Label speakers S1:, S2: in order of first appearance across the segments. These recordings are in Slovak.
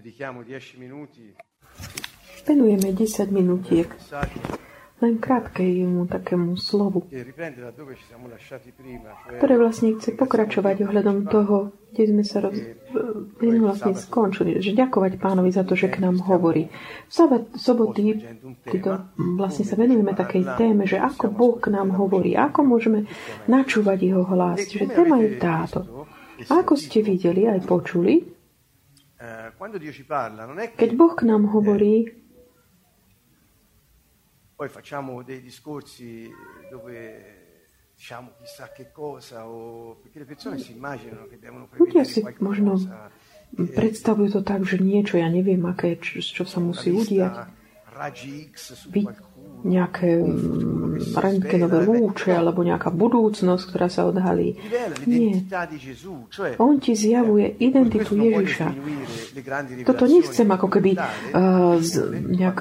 S1: dedichiamo 10 minuti
S2: Venujeme 10 minútiek
S1: messaggio
S2: len krátkejmu takému slovu, ktoré vlastne chce pokračovať ohľadom toho, kde sme sa roz... kde sme vlastne skončili. Že ďakovať pánovi za to, že k nám hovorí. V soboty títo, vlastne sa venujeme takej téme, že ako Boh k nám hovorí, ako môžeme načúvať jeho hlas. Čiže téma je táto. A ako ste videli aj počuli, keď
S1: che
S2: Boh k nám hovorí,
S1: poi facciamo dei discorsi dove diciamo chissà che cosa, o... perché le persone si immaginano che devono prevedere
S2: si možno
S1: eh,
S2: predstavujú to tak, že niečo, ja neviem, aké, čo, čo sa musí udiať. Vy- nejaké mm, rentgenové lúče alebo nejaká budúcnosť, ktorá sa odhalí. Nie. On ti zjavuje identitu Ježiša. Toto nechcem ako keby uh, z, nejak,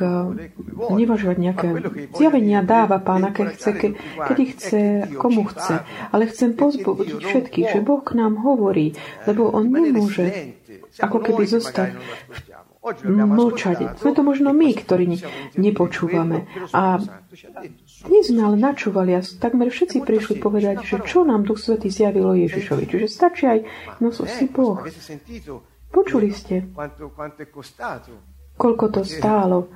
S2: nevažovať nejaké zjavenia dáva pán, aké chce, ke, kedy chce, komu chce. Ale chcem pozbudiť všetkých, že Boh k nám hovorí, lebo On nemôže ako keby zostať mlčať. Sme to možno my, ktorí ne- nepočúvame. A dnes ale načúvali a takmer všetci prišli povedať, že čo nám Duch Svetý zjavilo Ježišovi. Čiže stačí aj, no si Boh. Počuli ste, koľko to stálo,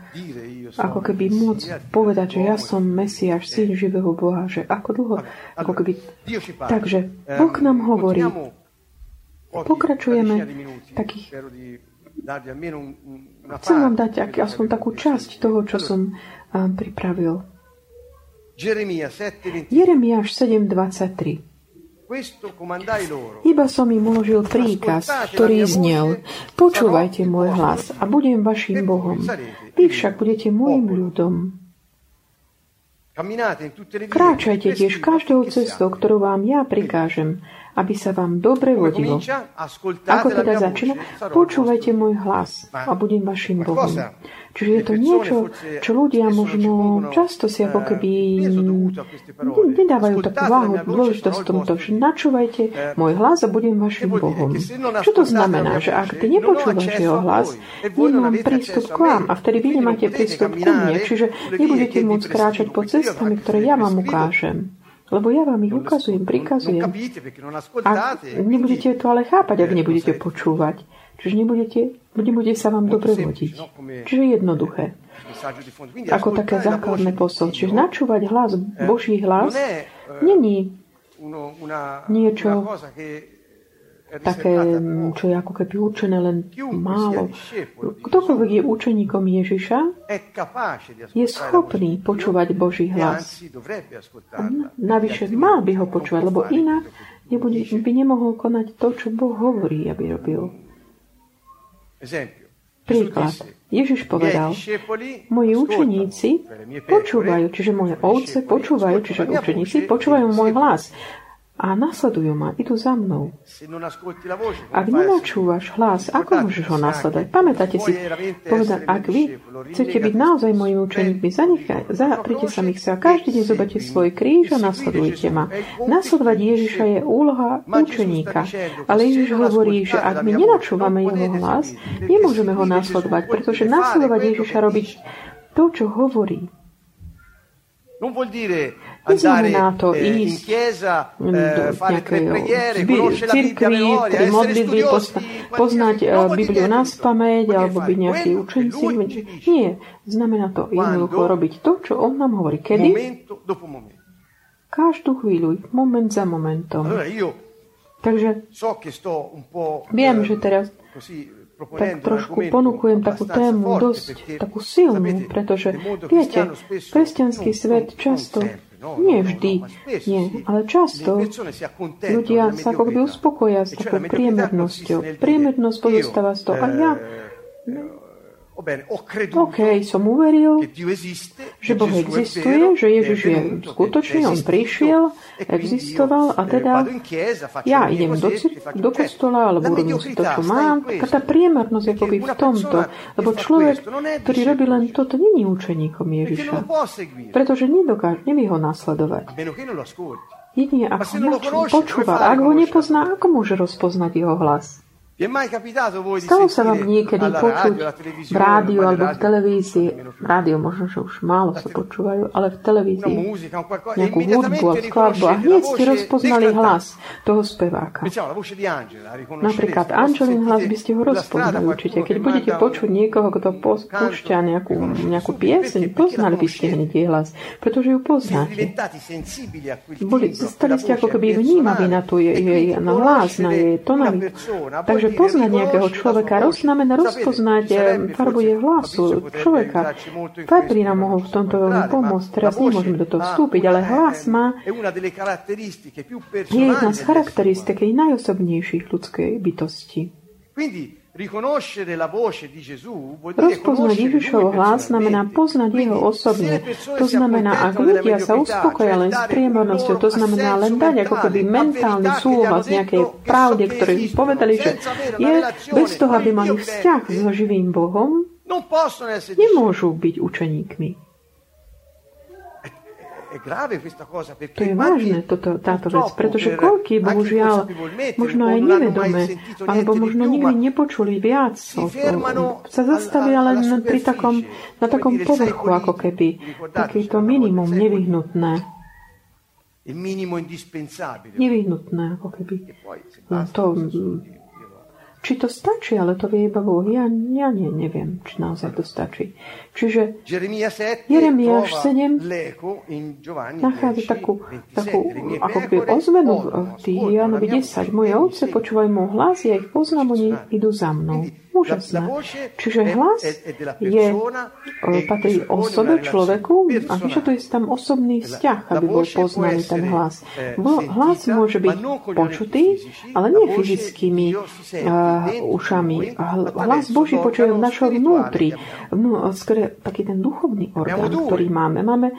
S2: ako keby môcť povedať, že ja som Mesiáš, syn živého Boha, že ako dlho, ako keby... Takže
S1: Ehm,
S2: Boh nám hovorí, Pokračujeme takých- chcem vám dať ak, aspoň takú časť toho, čo som pripravil.
S1: Geremia 7:23
S2: Jeremiáš 7.23
S1: Questo comandai loro.
S2: Iba som im uložil príkaz, ktorý znel, počúvajte môj hlas a budem vašim Bohom. Vy však budete môjim ľudom. Kráčajte tiež každou cestou, ktorú vám ja prikážem, aby sa vám dobre vodilo. Ako teda začína? Počúvajte
S1: vostro
S2: môj hlas a budem vašim Bohom. Čiže je to niečo, čo ľudia možno často si ako keby nedávajú takú váhu, dôležitosť tomto, že načúvajte môj hlas a budem vašim Bohom. Čo to znamená? Že ak ty nepočúvaš jeho hlas, nemám prístup k vám a vtedy vy nemáte prístup ku mne, čiže nebudete môcť kráčať po cestami, ktoré ja vám ukážem. Lebo ja vám ich ukazujem, prikazujem. A nebudete to ale chápať, ak nebudete počúvať. Čiže nebudete, nebude sa vám dobre vodiť. Čiže jednoduché. Ako také základné posol. Čiže načúvať hlas, Boží hlas,
S1: eh,
S2: není niečo
S1: una cosa che è
S2: také, mm, čo je ako keby určené len málo. Ktokoľvek je učeníkom Ježiša, je schopný počúvať Boží
S1: e
S2: hlas. Navyše mal by ho počúvať, lebo inak nebude, by nemohol konať to, čo Boh hovorí, aby robil. Príklad. Ježiš
S1: "I miei
S2: povedal, moji učeníci počúvajú, čiže moje
S1: miei
S2: ovce počúvajú, čiže učeníci počúvajú môj hlas a nasledujú ma, idú za mnou. Ak nenačúvaš hlas, ako môžeš ho nasledovať? Pamätáte si, povedať, ak vy chcete byť naozaj mojimi učeníkmi, zaprite sa mi a každý deň zoberte svoj kríž a nasledujte ma. Nasledovať Ježiša je úloha učeníka. Ale Ježiš hovorí, že ak my nenačúvame jeho hlas, nemôžeme ho nasledovať, pretože nasledovať Ježiša robiť to, čo hovorí. Neznamená to ísť do
S1: Bibbia a
S2: cirkvi, pri modlitby poznať Bibliu na spameť, alebo byť nejaký učenci. Nie, znamená to jednoducho robiť to, čo on nám hovorí. Kedy? Každú chvíľu, moment za momentom. Takže viem, že teraz tak trošku ponukujem takú tému dosť takú silnú, pretože viete, kresťanský svet často, nie
S1: no, no,
S2: vždy,
S1: ma spesso
S2: nie, ale často ľudia sa ako keby uspokoja s
S1: E
S2: takou priemernosťou. Priemernosť pozostáva z toho. A ja, OK, som uveril, že Boh existuje, že Ježiš je skutočný, on prišiel, existoval a
S1: eh,
S2: teda ja idem do, do kostola alebo
S1: la
S2: robím si to, čo mám. Taká tá priemernosť je akoby v tomto. Lebo človek,
S1: è
S2: ktorý robí len toto, není učeníkom Ježiša.
S1: seguire,
S2: Pretože nedokáže, nevie ho nasledovať.
S1: ascolti.
S2: Jedine
S1: Ma
S2: ak
S1: se
S2: ho počúva, ak ho nepozná, ako môže rozpoznať jeho hlas? Stalo sa vám niekedy počuť v rádiu alebo v televízii, v rádiu možno, že už málo sa počúvajú, ale v televízii nejakú hudbu a skladbu a hneď ste rozpoznali hlas toho speváka. Napríklad Angelin hlas by ste ho rozpoznali určite. Keď budete počuť niekoho, kto púšťa nejakú, nejakú pieseň, poznali by ste hneď jej hlas, pretože ju poznáte. Boli, stali ste ako keby vnímaví na, tu jej, jej, na hlas, na jej tonalitu. Takže poznať nejakého človeka roz, znamená rozpoznať farbu jeho hlasu človeka. Fabri nám mohol v tomto veľmi pomôcť. Teraz nemôžeme do toho vstúpiť, ale hlas má je jedna z charakteristik najosobnejších ľudskej bytosti. Rozpoznať Ježišov hlas znamená poznať jeho osobne. To znamená, ak ľudia sa uspokoja len s priemernosťou, to znamená len dať ako keby mentálny súhlas nejakej pravde, ktoré povedali, že je bez toho, aby mali vzťah so živým Bohom, nemôžu byť učeníkmi. To je vážne, toto, táto vec, pretože koľky, bohužiaľ, možno aj nevedome, alebo možno nikdy nepočuli viac o tom, sa zastavia len pri takom, na takom povrchu, ako keby, takýto minimum nevyhnutné. Nevyhnutné, ako keby. No to či to stačí, ale to vie iba Boh. Ja, ja nie, neviem, či naozaj to stačí. Čiže Jeremiáš 7 nachádza takú, takú ako keby ozvenu v tých Janovi 10. Moje ovce počúvajú môj hlas, ja ich poznám, oni idú za mnou. Úžasné. Čiže hlas je, patrí osobe, človeku a vyžaduje sa tam osobný vzťah, aby bol poznaný ten hlas. Hlas môže byť počutý, ale nie fyzickými uh, ušami. Hlas Boží počuje v našom vnútri. No, skôr taký ten duchovný orgán, ktorý máme. Máme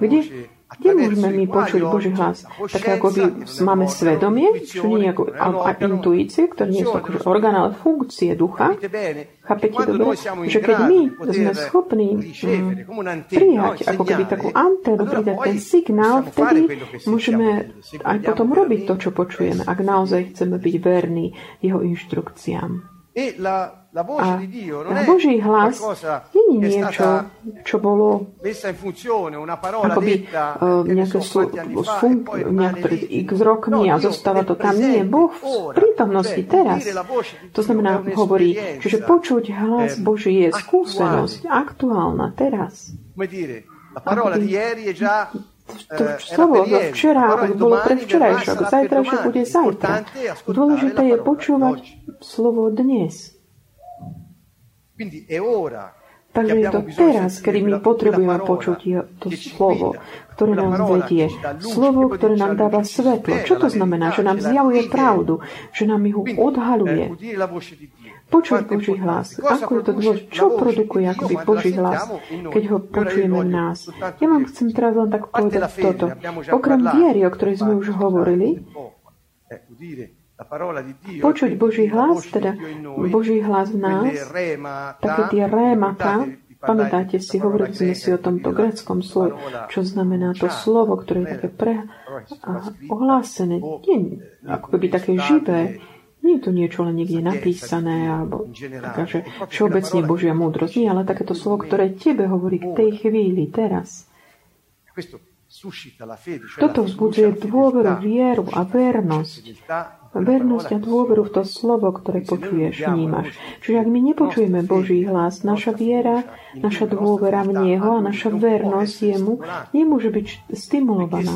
S2: kde, kde môžeme my počuť Boží hlas? Tak ako by máme svedomie, čo nie ako a, a intuície, ktoré nie sú akože orgán, ale funkcie ducha. Chápete dobre? Že keď my sme schopní mm, prijať ako keby takú anténu, pridať ten signál, vtedy môžeme aj potom robiť to, čo počujeme, ak naozaj chceme byť verní jeho inštrukciám. A Boží hlas nie je niečo, čo bolo akoby uh, nejaké sú, fun, nejak pred x rokmi a zostáva to tam. Nie, Boh v prítomnosti teraz. To znamená, hovorí, čiže počuť hlas Boží je skúsenosť aktuálna teraz. Akoby, to slovo zo včera bolo pre včerajšok, zajtrajšok bude zajtra. Dôležité je počúvať slovo dnes. Takže je to teraz, kedy my potrebujeme počuť to slovo, ktoré nám vedie. Slovo, ktoré nám dáva svetlo. Čo to znamená? Že nám zjavuje pravdu, že nám ju odhaluje. Počuť Boží hlas. Ako je to dôležité? Čo produkuje akoby Boží hlas, keď ho počujeme v nás? Ja vám chcem teraz len tak povedať toto. Okrem viery, o ktorej sme už hovorili, počuť Boží hlas, teda Boží hlas v nás, také tie rémata, pamätáte si, hovorili sme si o tomto greckom slove, čo znamená to slovo, ktoré je také pre, a ohlásené, nie ako keby také živé, nie je to niečo len niekde napísané, alebo taká, že všeobecne Božia múdrosť, nie, ale takéto slovo, ktoré tebe hovorí k tej chvíli, teraz. Toto vzbudzuje dôveru, vieru a vernosť vernosť a dôveru v to slovo, ktoré počuješ, vnímaš. Čiže ak my nepočujeme Boží hlas, naša viera, naša dôvera v Neho a naša vernosť Jemu nemôže byť stimulovaná.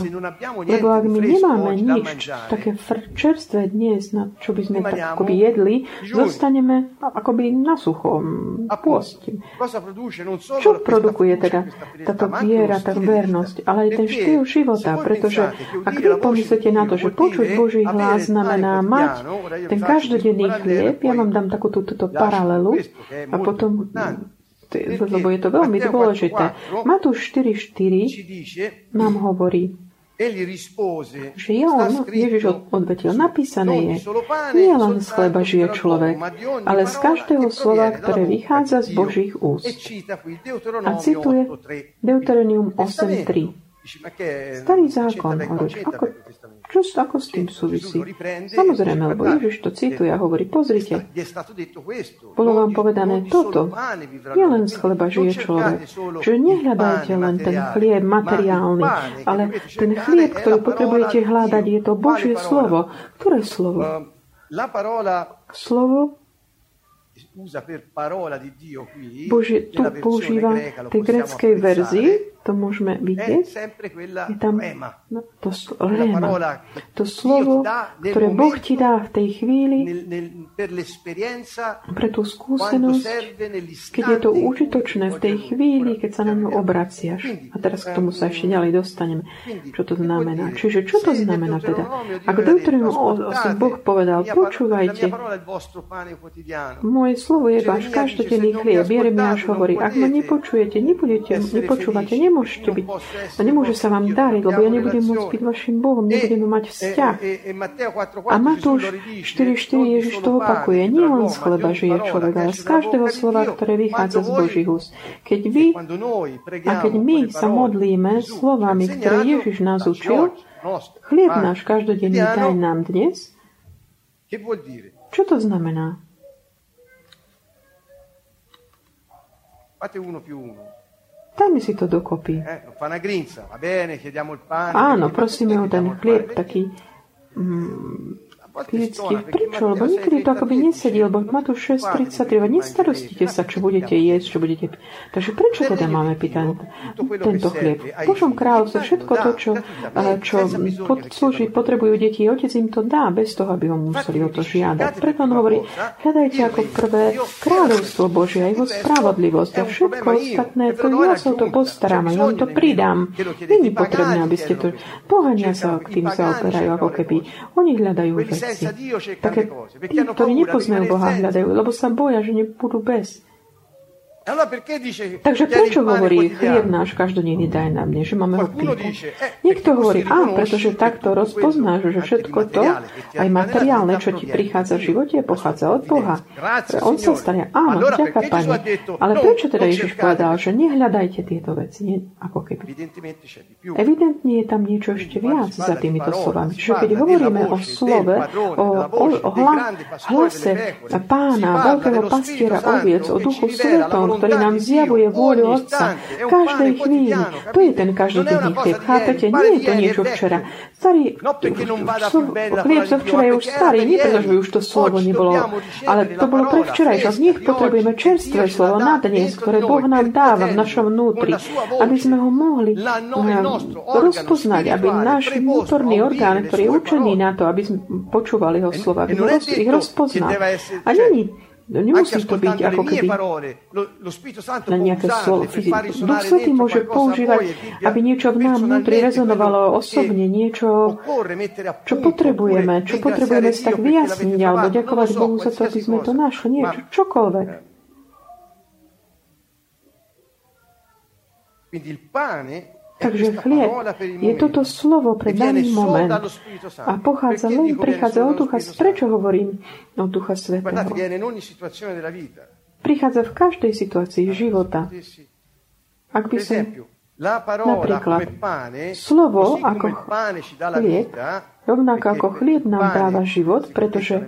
S2: Lebo ak my nemáme nič také čerstvé dnes, na čo by sme tak akoby jedli, zostaneme akoby na suchom pôsti. Čo produkuje teda táto viera, tá vernosť, ale aj ten štýl života, pretože ak vy pomyslíte na to, že počuť Boží hlas znamená znamená mať ten každodenný chlieb, ja vám dám takú túto paralelu a potom lebo je to veľmi dôležité. Matúš 4.4 nám hovorí, že je on, Ježiš odvetil, napísané je, nie len z chleba žije človek, ale z každého slova, ktoré vychádza z Božích úst. A cituje Deuteronomium 8.3. Starý zákon, hovoríš, ako, Čo ako s tým súvisí? Samozrejme, lebo Ježiš to cituje a hovorí, pozrite, bolo vám povedané toto. Nie len z chleba žije človek. Že nehľadajte len ten chlieb materiálny, ale ten chlieb, ktorý potrebujete hľadať, je to Božie slovo. Ktoré slovo? Slovo Bože, tu používa tej greckej verzii, to môžeme vidieť, je tam no, to, réma, to slovo, ktoré Boh ti dá v tej chvíli pre tú skúsenosť, keď je to užitočné v tej chvíli, keď sa na ňu obraciaš. A teraz k tomu sa ešte ďalej dostaneme, čo to znamená. Čiže čo to znamená teda? Ak Deuteronom Boh povedal, počúvajte, moje slovo je váš každodenný chlieb. Jeremiáš hovorí, ak ma nepočujete, nebudete, nepočúvate, nemôžete byť. A nemôže sa vám dariť, lebo ja nebudem môcť byť vašim Bohom, nebudeme mať vzťah. A Matúš 4.4 Ježiš to opakuje. Nie len z chleba žije človek, ale z každého slova, ktoré vychádza z Božích úst. Keď vy a keď my sa modlíme slovami, ktoré Ježiš nás učil, chlieb náš každodenný daj nám dnes, čo to znamená?
S1: Fate uno più uno.
S2: Dajme si to dokopy. Áno, prosíme o ten chlieb taký mm, fyzicky. Prečo? Lebo niekedy to akoby nesedí, lebo Matúš 6.33, nestarostite sa, čo budete jesť, čo budete. Takže prečo teda máme pýtať tento chlieb? V Božom kráľovstve všetko to, čo, čo slúži, potrebujú deti, otec im to dá, bez toho, aby ho museli o to žiadať. Preto on hovorí, hľadajte ako prvé kráľovstvo Božie a jeho spravodlivosť a všetko ostatné, to ja sa to postaram a ja vám to pridám. Není potrebné, aby ste to... Pohania sa k tým zaoperajú, ako keby oni hľadajú veci veci. Ktorí nepoznajú Boha, hľadajú, lebo sa boja, že nebudú bez. Takže prečo hovorí chlieb náš každodenný daj nám mne, že máme ho piť? Eh, Niekto hovorí, a pretože takto rozpoznáš, že všetko to, aj materiálne, čo ti prichádza v živote, pochádza od Boha. On sa stane, áno, ďaká Pani. Ale prečo teda Ježiš povedal, že nehľadajte tieto veci? Nie, ako keby. Evidentne je tam niečo ešte viac za týmito slovami. Čiže keď hovoríme o slove, o, o, o hla, hlase pána, veľkého pastiera oviec, o duchu svetom, ktorý nám zjavuje vôľu Otca v každej chvíli. To je ten každodenný chlieb. Chápete? Nie je to niečo včera. Starý chlieb zo včera je už starý, nie preto, že by už to slovo nebolo, ale to bolo pre včerajšok. Z nich potrebujeme čerstvé slovo na dnes, ktoré Boh nám dáva v našom vnútri, aby sme ho mohli rozpoznať, aby náš vnútorný orgán, ktorý je učený na to, aby sme počúvali jeho slova, aby ich rozpoznal. A není No, nemusí to byť ako keby na nejaké slovo. Duch Svetý môže používať, aby niečo v nám vnútri rezonovalo osobne, niečo, čo potrebujeme, čo potrebujeme si tak vyjasniť, alebo ďakovať Bohu za to, aby sme to našli, niečo, čokoľvek. Quindi il pane Takže chlieb je toto slovo pre daný moment. a pochádza len, prichádza od Ducha, prečo hovorím od Ducha Svetého? Prichádza v každej situácii života. Ak by som napríklad slovo ako chlieb, rovnako ako chlieb nám dáva život, pretože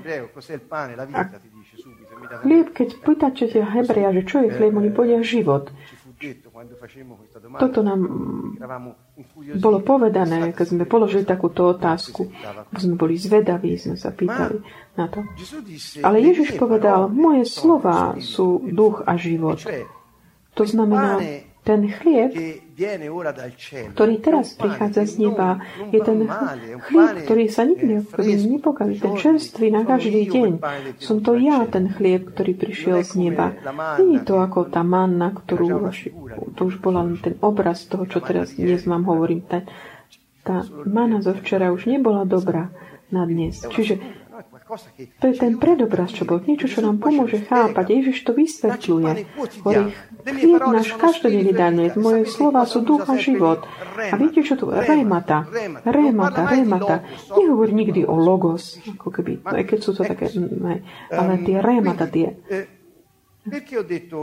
S2: chlieb, keď pýtate Hebreja, že čo je chlieb, oni povedia život. Toto nám bolo povedané, keď sme položili takúto otázku. Sme boli zvedaví, sme sa pýtali na to. Ale Ježiš povedal, moje slova sú duch a život. To znamená, ten chlieb, ktorý teraz prichádza z neba, je ten chlieb, ktorý sa nikdy nepokazí. Ten čerstvý na každý deň. Som to ja, ten chlieb, ktorý prišiel z neba. Je to ako tá manna, ktorú to už bola len ten obraz toho, čo teraz dnes vám hovorím. Tá, tá mana zo včera už nebola dobrá na dnes. Čiže to je ten predobraz, čo bol niečo, čo nám pomôže chápať. Ježiš to vysvetľuje. Hovorí, chlieb náš každodenný dane, moje slova sú duch a život. A viete, čo tu? Remata. Remata, remata. Nehovorí nikdy o logos, ako keby, aj keď sú to také, ne, ale tie remata, tie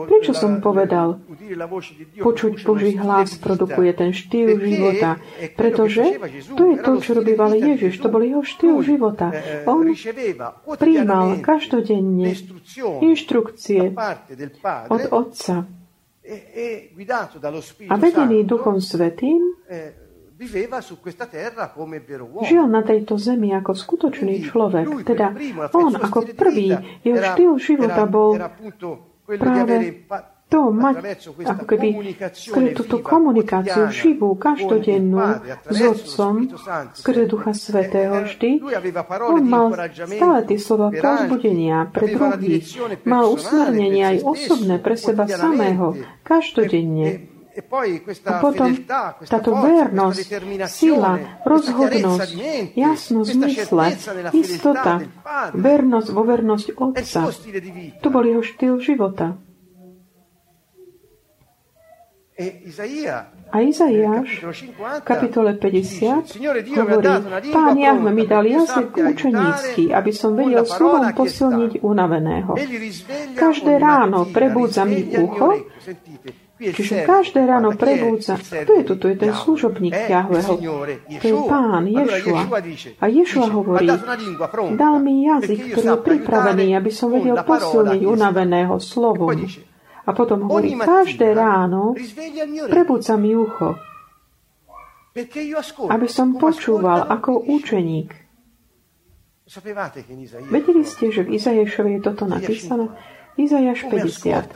S2: Prečo som povedal, počuť Boží hlas produkuje ten štýl života? Pretože to je to, čo robíval Ježiš. To bol jeho štýl života. On príjmal každodenne inštrukcie od Otca. A vedený Duchom Svetým Žil na tejto zemi ako skutočný človek. Teda on ako prvý, jeho štýl života bol práve to mať ako keby túto komunikáciu živú, každodennú s Otcom skrze Ducha Svetého vždy. On mal stále tie slova povzbudenia pre druhých. Mal usmernenie aj osobné pre seba samého, každodenne. A potom táto vernosť, sila, rozhodnosť, jasnosť mysle, istota, vernosť vo vernosť Otca. To bol jeho štýl života. A Izaiáš v kapitole 50 hovorí, Pán Jahve mi dal jazyk učenícky, aby som vedel slovom posilniť unaveného. Každé ráno prebúdza mi ucho, Čiže každé ráno prebúdza. Kto je tu? To je ten služobník Jahveho. To je pán Ješua. A Ješua hovorí, dal mi jazyk, ktorý je pripravený, aby som vedel posilniť unaveného slovom. A potom hovorí, každé ráno prebúdza mi ucho, aby som počúval ako učeník. Vedeli ste, že v Izaješovi je toto napísané? Izajaš 50.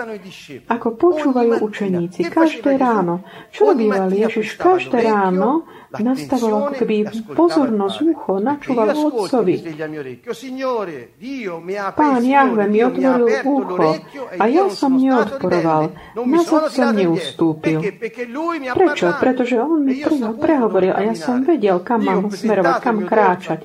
S2: Ako počúvajú učeníci každé ráno. Čo robíval Ježiš každé ráno? Nastával ako keby pozornosť ucho, načúval otcovi. Pán Jahve mi otvoril ucho a ja som neodporoval. Nazad som neustúpil. Prečo? Pretože on mi prehovoril a ja som vedel, kam mám smerovať, kam kráčať.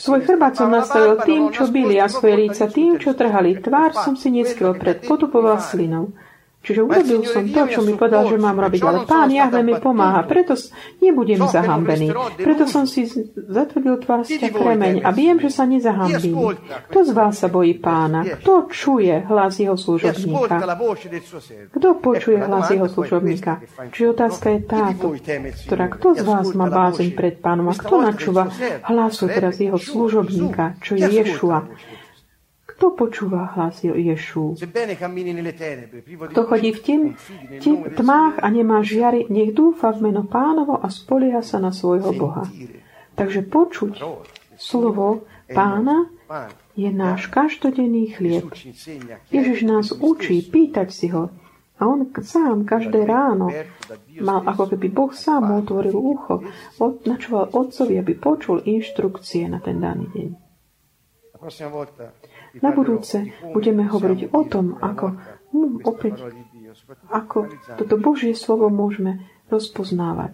S2: Svoj chrbát som nastavil tým, čo byli a svoje líca tým, čo trhali. Tvár som si neskryl pred potupoval slinou. Čiže urobil som to, čo mi povedal, že mám robiť. Ale pán Jahve mi pomáha, preto nebudem zahambený. Preto som si zatvrdil tvár sťa kremeň a viem, že sa nezahambím. Kto z vás sa bojí pána? Kto čuje hlas jeho služobníka? Kto počuje hlas jeho služobníka? Čiže otázka je táto, ktorá kto z vás má bázeň pred pánom a kto načúva hlasu teraz jeho služobníka, čo je Ješua? Kto počúva hlas Ješu? Kto chodí v tým, tým tmách a nemá žiary, nech dúfa v meno pánovo a spolieha sa na svojho Boha. Takže počuť slovo pána je náš každodenný chlieb. Ježiš nás učí pýtať si ho. A on sám každé ráno mal, ako keby Boh sám otvoril ucho, načúval otcovi, aby počul inštrukcie na ten daný deň. Na budúce budeme hovoriť o tom, ako hm, opäť, ako toto Božie slovo môžeme rozpoznávať.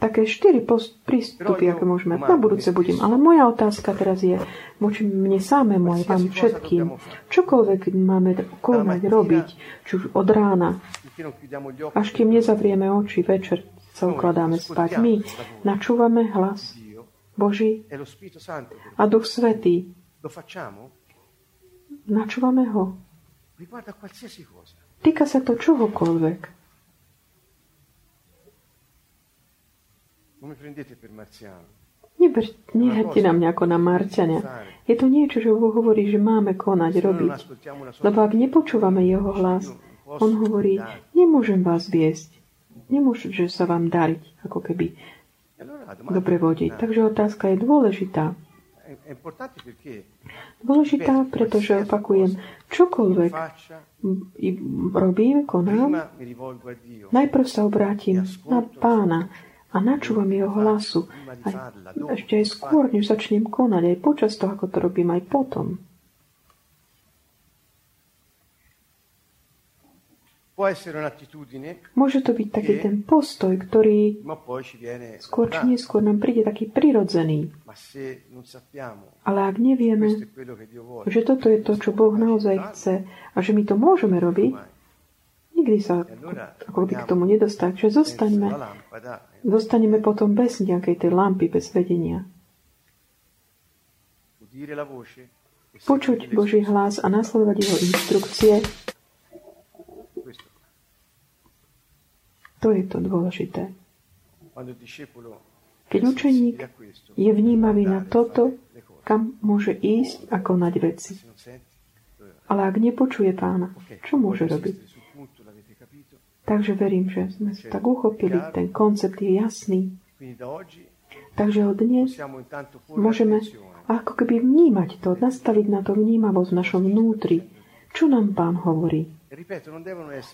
S2: Také štyri prístupy, ako môžeme. Na budúce budem. Ale moja otázka teraz je, voči mne samému aj vám všetkým, čokoľvek máme konať, robiť, či už od rána, až kým nezavrieme oči, večer sa ukladáme spať. My načúvame hlas Boží a Duch Svetý. Načúvame ho. Týka sa to čohokoľvek. Neber, na mňa ako na Marťania. Je to niečo, čo Boh hovorí, že máme konať, robiť. Lebo ak nepočúvame Jeho hlas, On hovorí, nemôžem vás viesť. Nemôže sa vám dariť, ako keby dobre vodiť. Takže otázka je dôležitá. Dôležitá, pretože opakujem, čokoľvek robím, konám, najprv sa obrátim na pána a načúvam jeho hlasu. A ešte aj skôr, než začnem konať, aj počas toho, ako to robím, aj potom. Môže to byť taký ten postoj, ktorý skôr či neskôr nám príde taký prirodzený. Ale ak nevieme, že toto je to, čo Boh naozaj chce a že my to môžeme robiť, nikdy sa ako by k tomu nedostať. Že zostaňme, zostaneme potom bez nejakej tej lampy, bez vedenia. počuť Boží hlas a nasledovať jeho inštrukcie, to je to dôležité. Keď učeník je vnímavý na toto, kam môže ísť a konať veci. Ale ak nepočuje pána, čo môže robiť? Takže verím, že sme sa tak uchopili, ten koncept je jasný. Takže od dnes môžeme ako keby vnímať to, nastaviť na to vnímavosť v našom vnútri. Čo nám pán hovorí?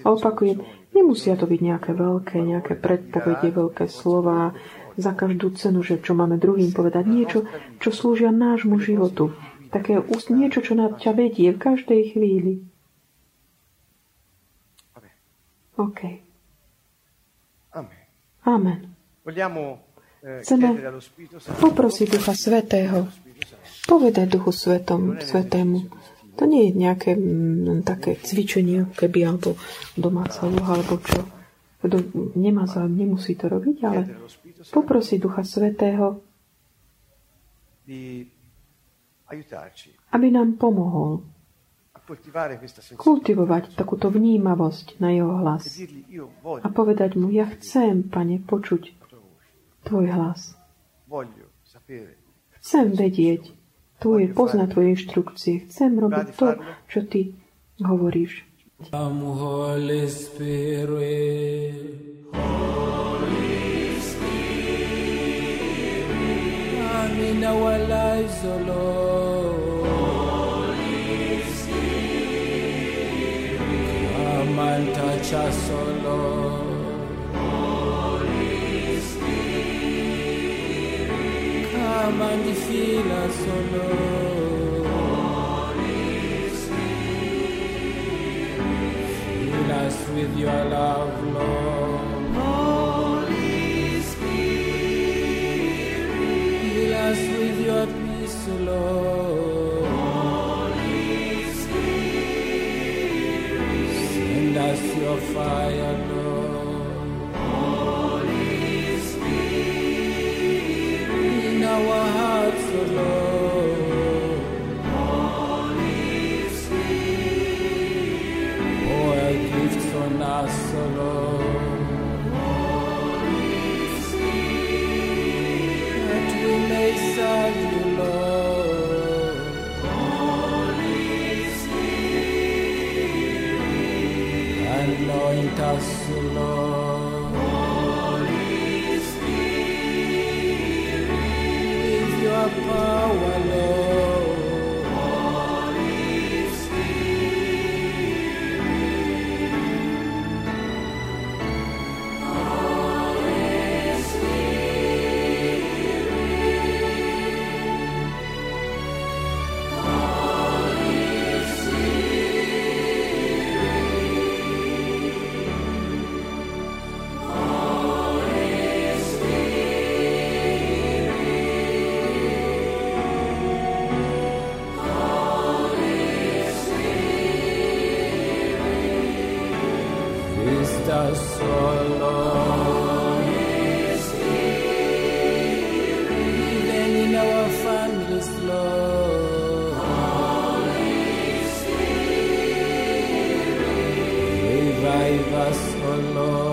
S2: A opakujem, nemusia to byť nejaké veľké, nejaké predpovede, veľké slova, za každú cenu, že čo máme druhým povedať, niečo, čo slúžia nášmu životu. Také niečo, čo na ťa vedie v každej chvíli. OK. Amen. Eh, Chceme poprosiť Ducha Svetého, povedať Duchu Svetom, Svetému. To nie je nejaké m, také cvičenie, keby, alebo domáca úloha, alebo čo. Kto nemá záujem, nemusí to robiť, ale poprosiť Ducha Svetého, aby nám pomohol kultivovať takúto vnímavosť na jeho hlas a povedať mu, ja chcem, pane, počuť tvoj hlas. Chcem vedieť tvoje, poznať tvoje inštrukcie. Chcem robiť to, čo ty hovoríš. Holy Spirit. Holy Spirit. Come in our lives, O oh Lord. Holy Spirit. Come and touch us, O oh Lord. Spirit. Come and fill us, O oh Lord. with your love, Lord. Us, O Lord.